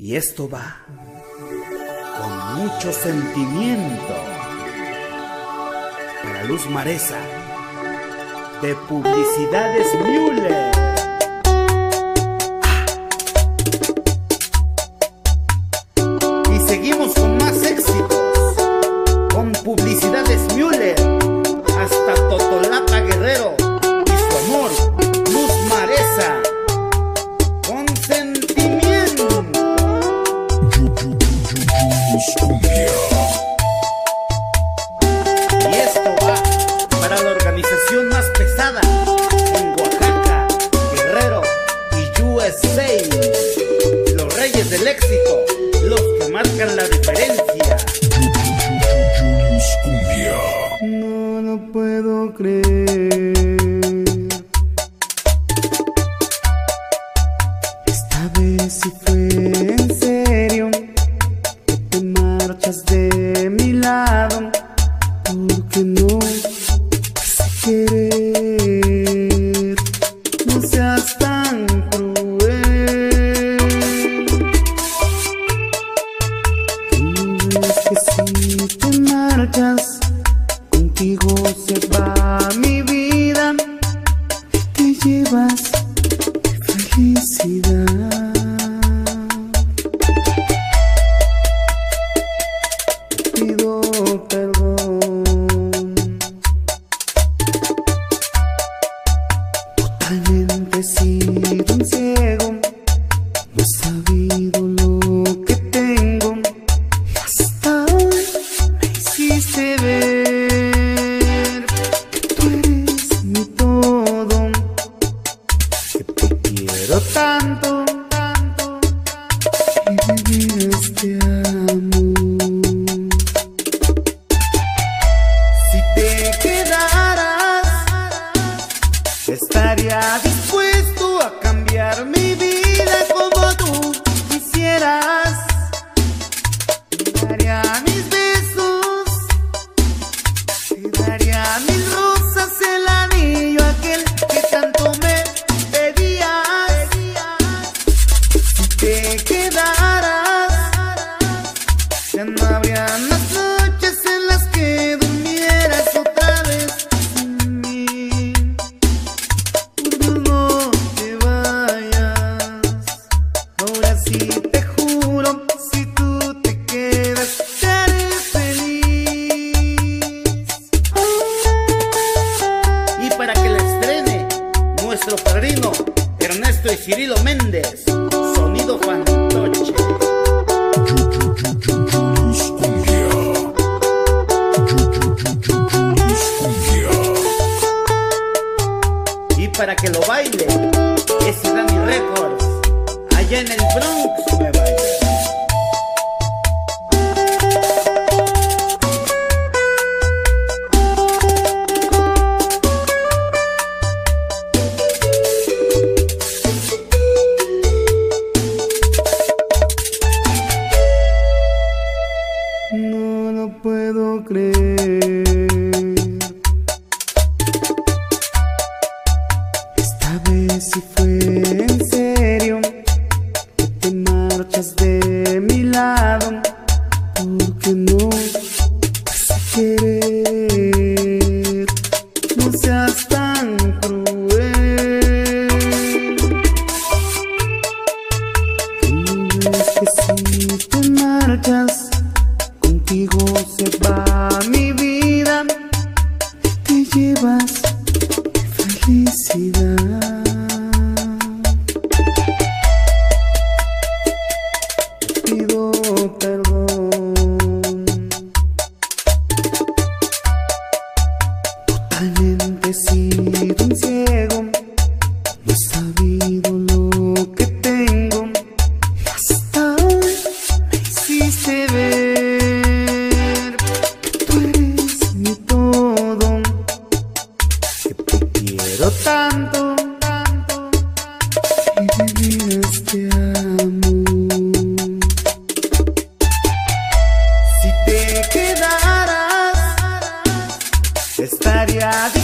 Y esto va con mucho sentimiento para Luz Maresa de Publicidades Müller. Y esto va para la organización más pesada en Oaxaca, Guerrero y USA. Los reyes del éxito, los que marcan la diferencia. No lo puedo creer. Mi lado. Porque no sé querer. No seas tan cruel. No ves que si te marchas, contigo se va mi vida. Te llevas felicidad. Quiero tanto, tanto, y vivir este amor. Si te quedaras, estaría dispuesto te quedaras, ya no habría más noches en las que durmieras otra vez sin mí. No te vayas. Ahora sí te juro, si tú te quedas, te haré feliz. Y para que la estrene, nuestro padrino Ernesto y Cirilo Méndez, No lo puedo creer. Pido perdón. Totalmente he sido un ciego, no he sabido lo estaría